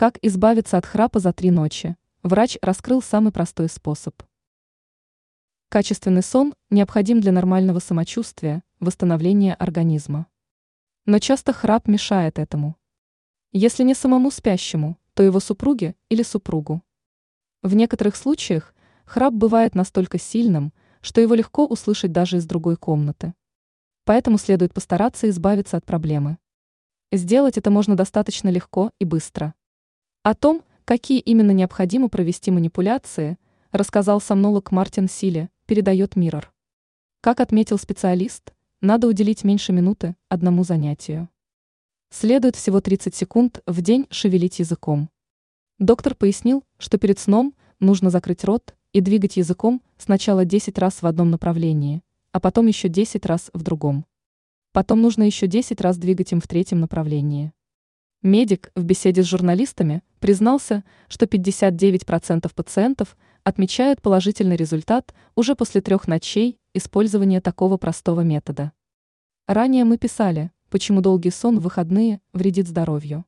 Как избавиться от храпа за три ночи? Врач раскрыл самый простой способ. Качественный сон необходим для нормального самочувствия, восстановления организма. Но часто храп мешает этому. Если не самому спящему, то его супруге или супругу. В некоторых случаях храп бывает настолько сильным, что его легко услышать даже из другой комнаты. Поэтому следует постараться избавиться от проблемы. Сделать это можно достаточно легко и быстро. О том, какие именно необходимо провести манипуляции, рассказал сомнолог Мартин Силе, передает Миррор. Как отметил специалист, надо уделить меньше минуты одному занятию. Следует всего 30 секунд в день шевелить языком. Доктор пояснил, что перед сном нужно закрыть рот и двигать языком сначала 10 раз в одном направлении, а потом еще 10 раз в другом. Потом нужно еще 10 раз двигать им в третьем направлении. Медик в беседе с журналистами признался, что 59% пациентов отмечают положительный результат уже после трех ночей использования такого простого метода. Ранее мы писали, почему долгий сон в выходные вредит здоровью.